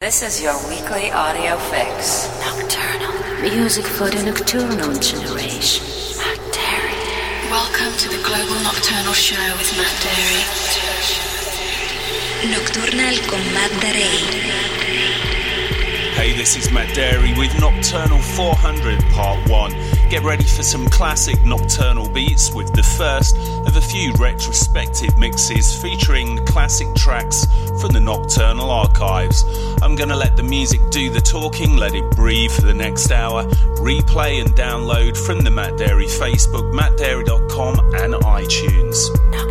This is your weekly audio fix. Nocturnal. Music for the nocturnal generation. Matt Darey. Welcome to the Global Nocturnal Show with Matt Darey. Nocturnal con Matt Darey. Hey, this is Matt Darey with Nocturnal 400 Part 1. Get ready for some classic nocturnal beats with the first of a few retrospective mixes featuring classic tracks from the Nocturnal archives. I'm gonna let the music do the talking, let it breathe for the next hour. Replay and download from the Matt Darey Facebook, mattdarey.com, and iTunes.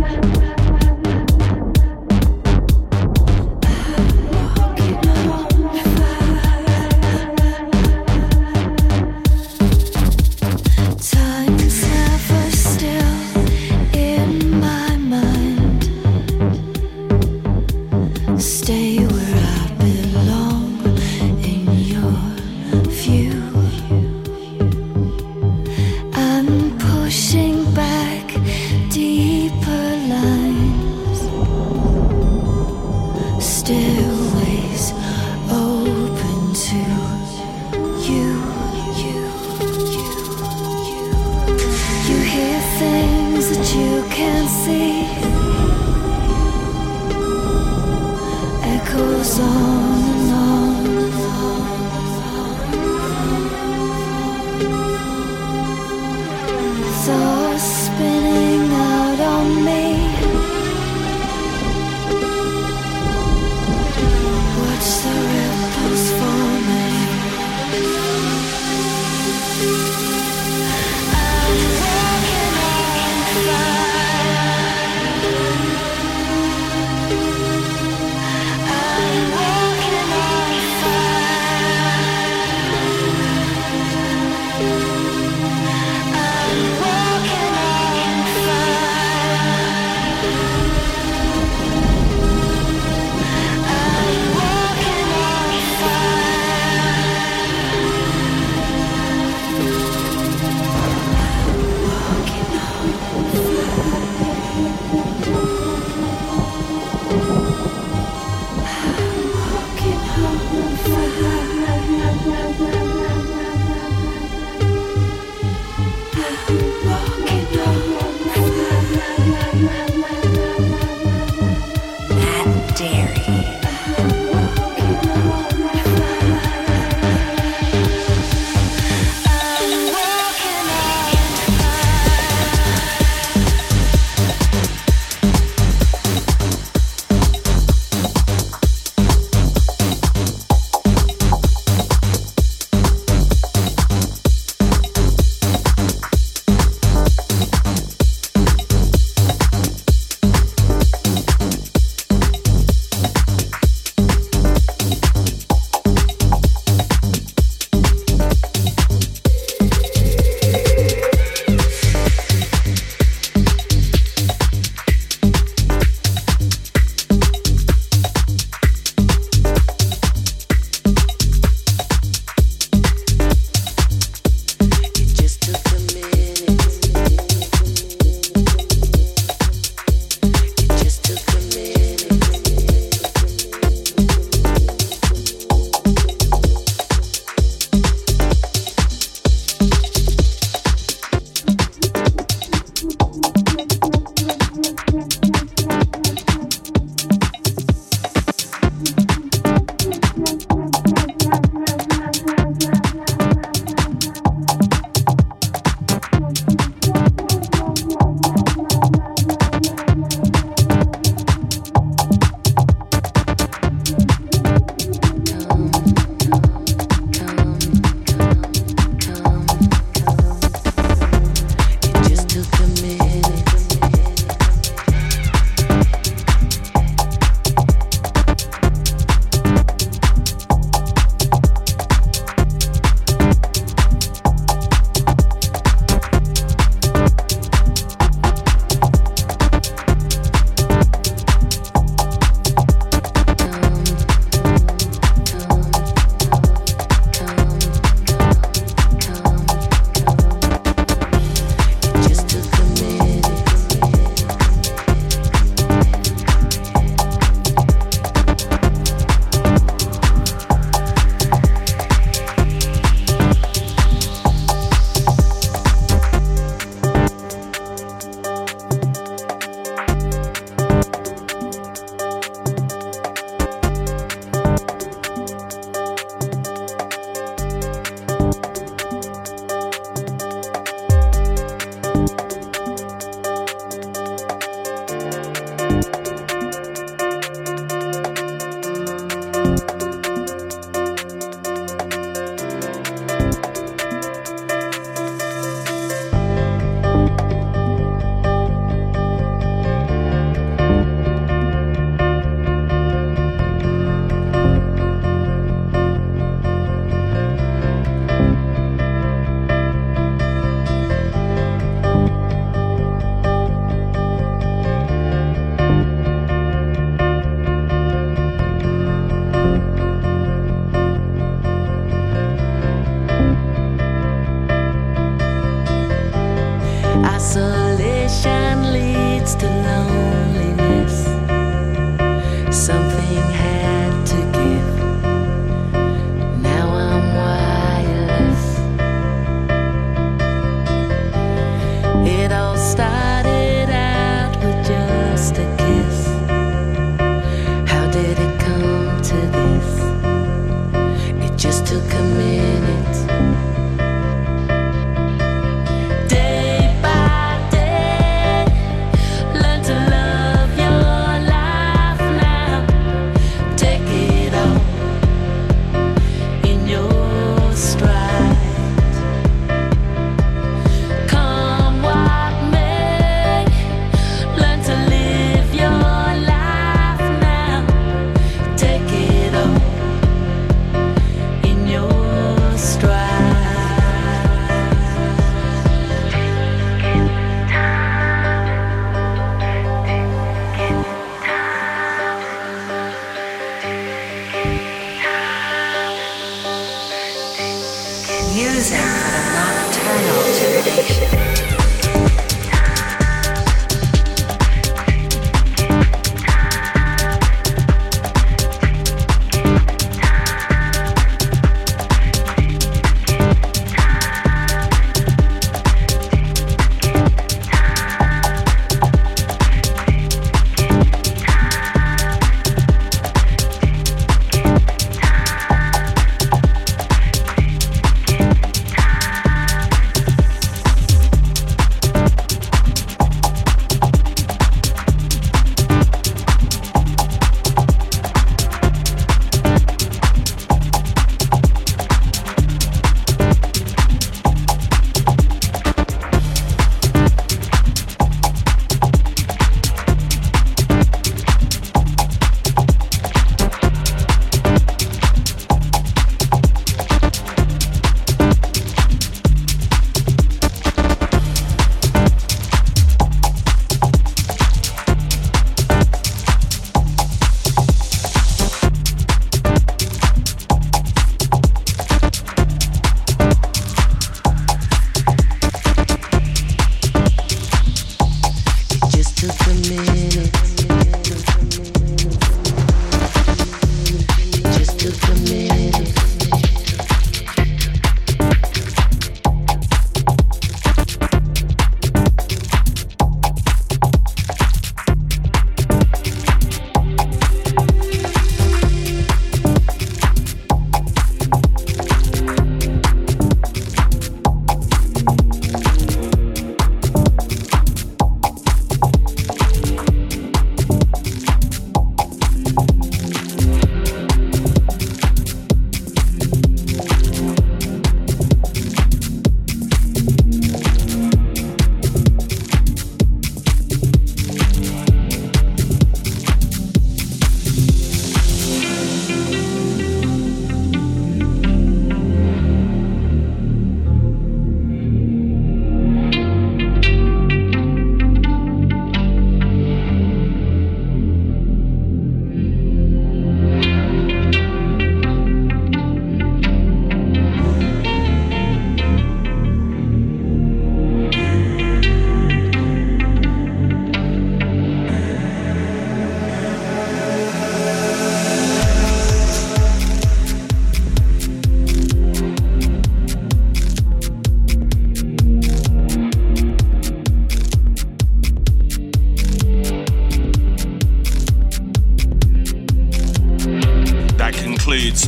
Thank you.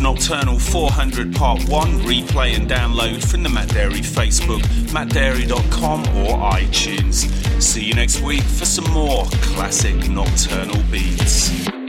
Nocturnal 400 Part 1. Replay and download from the Matt Darey Facebook, mattdarey.com or iTunes. See you next week for some more classic Nocturnal beats.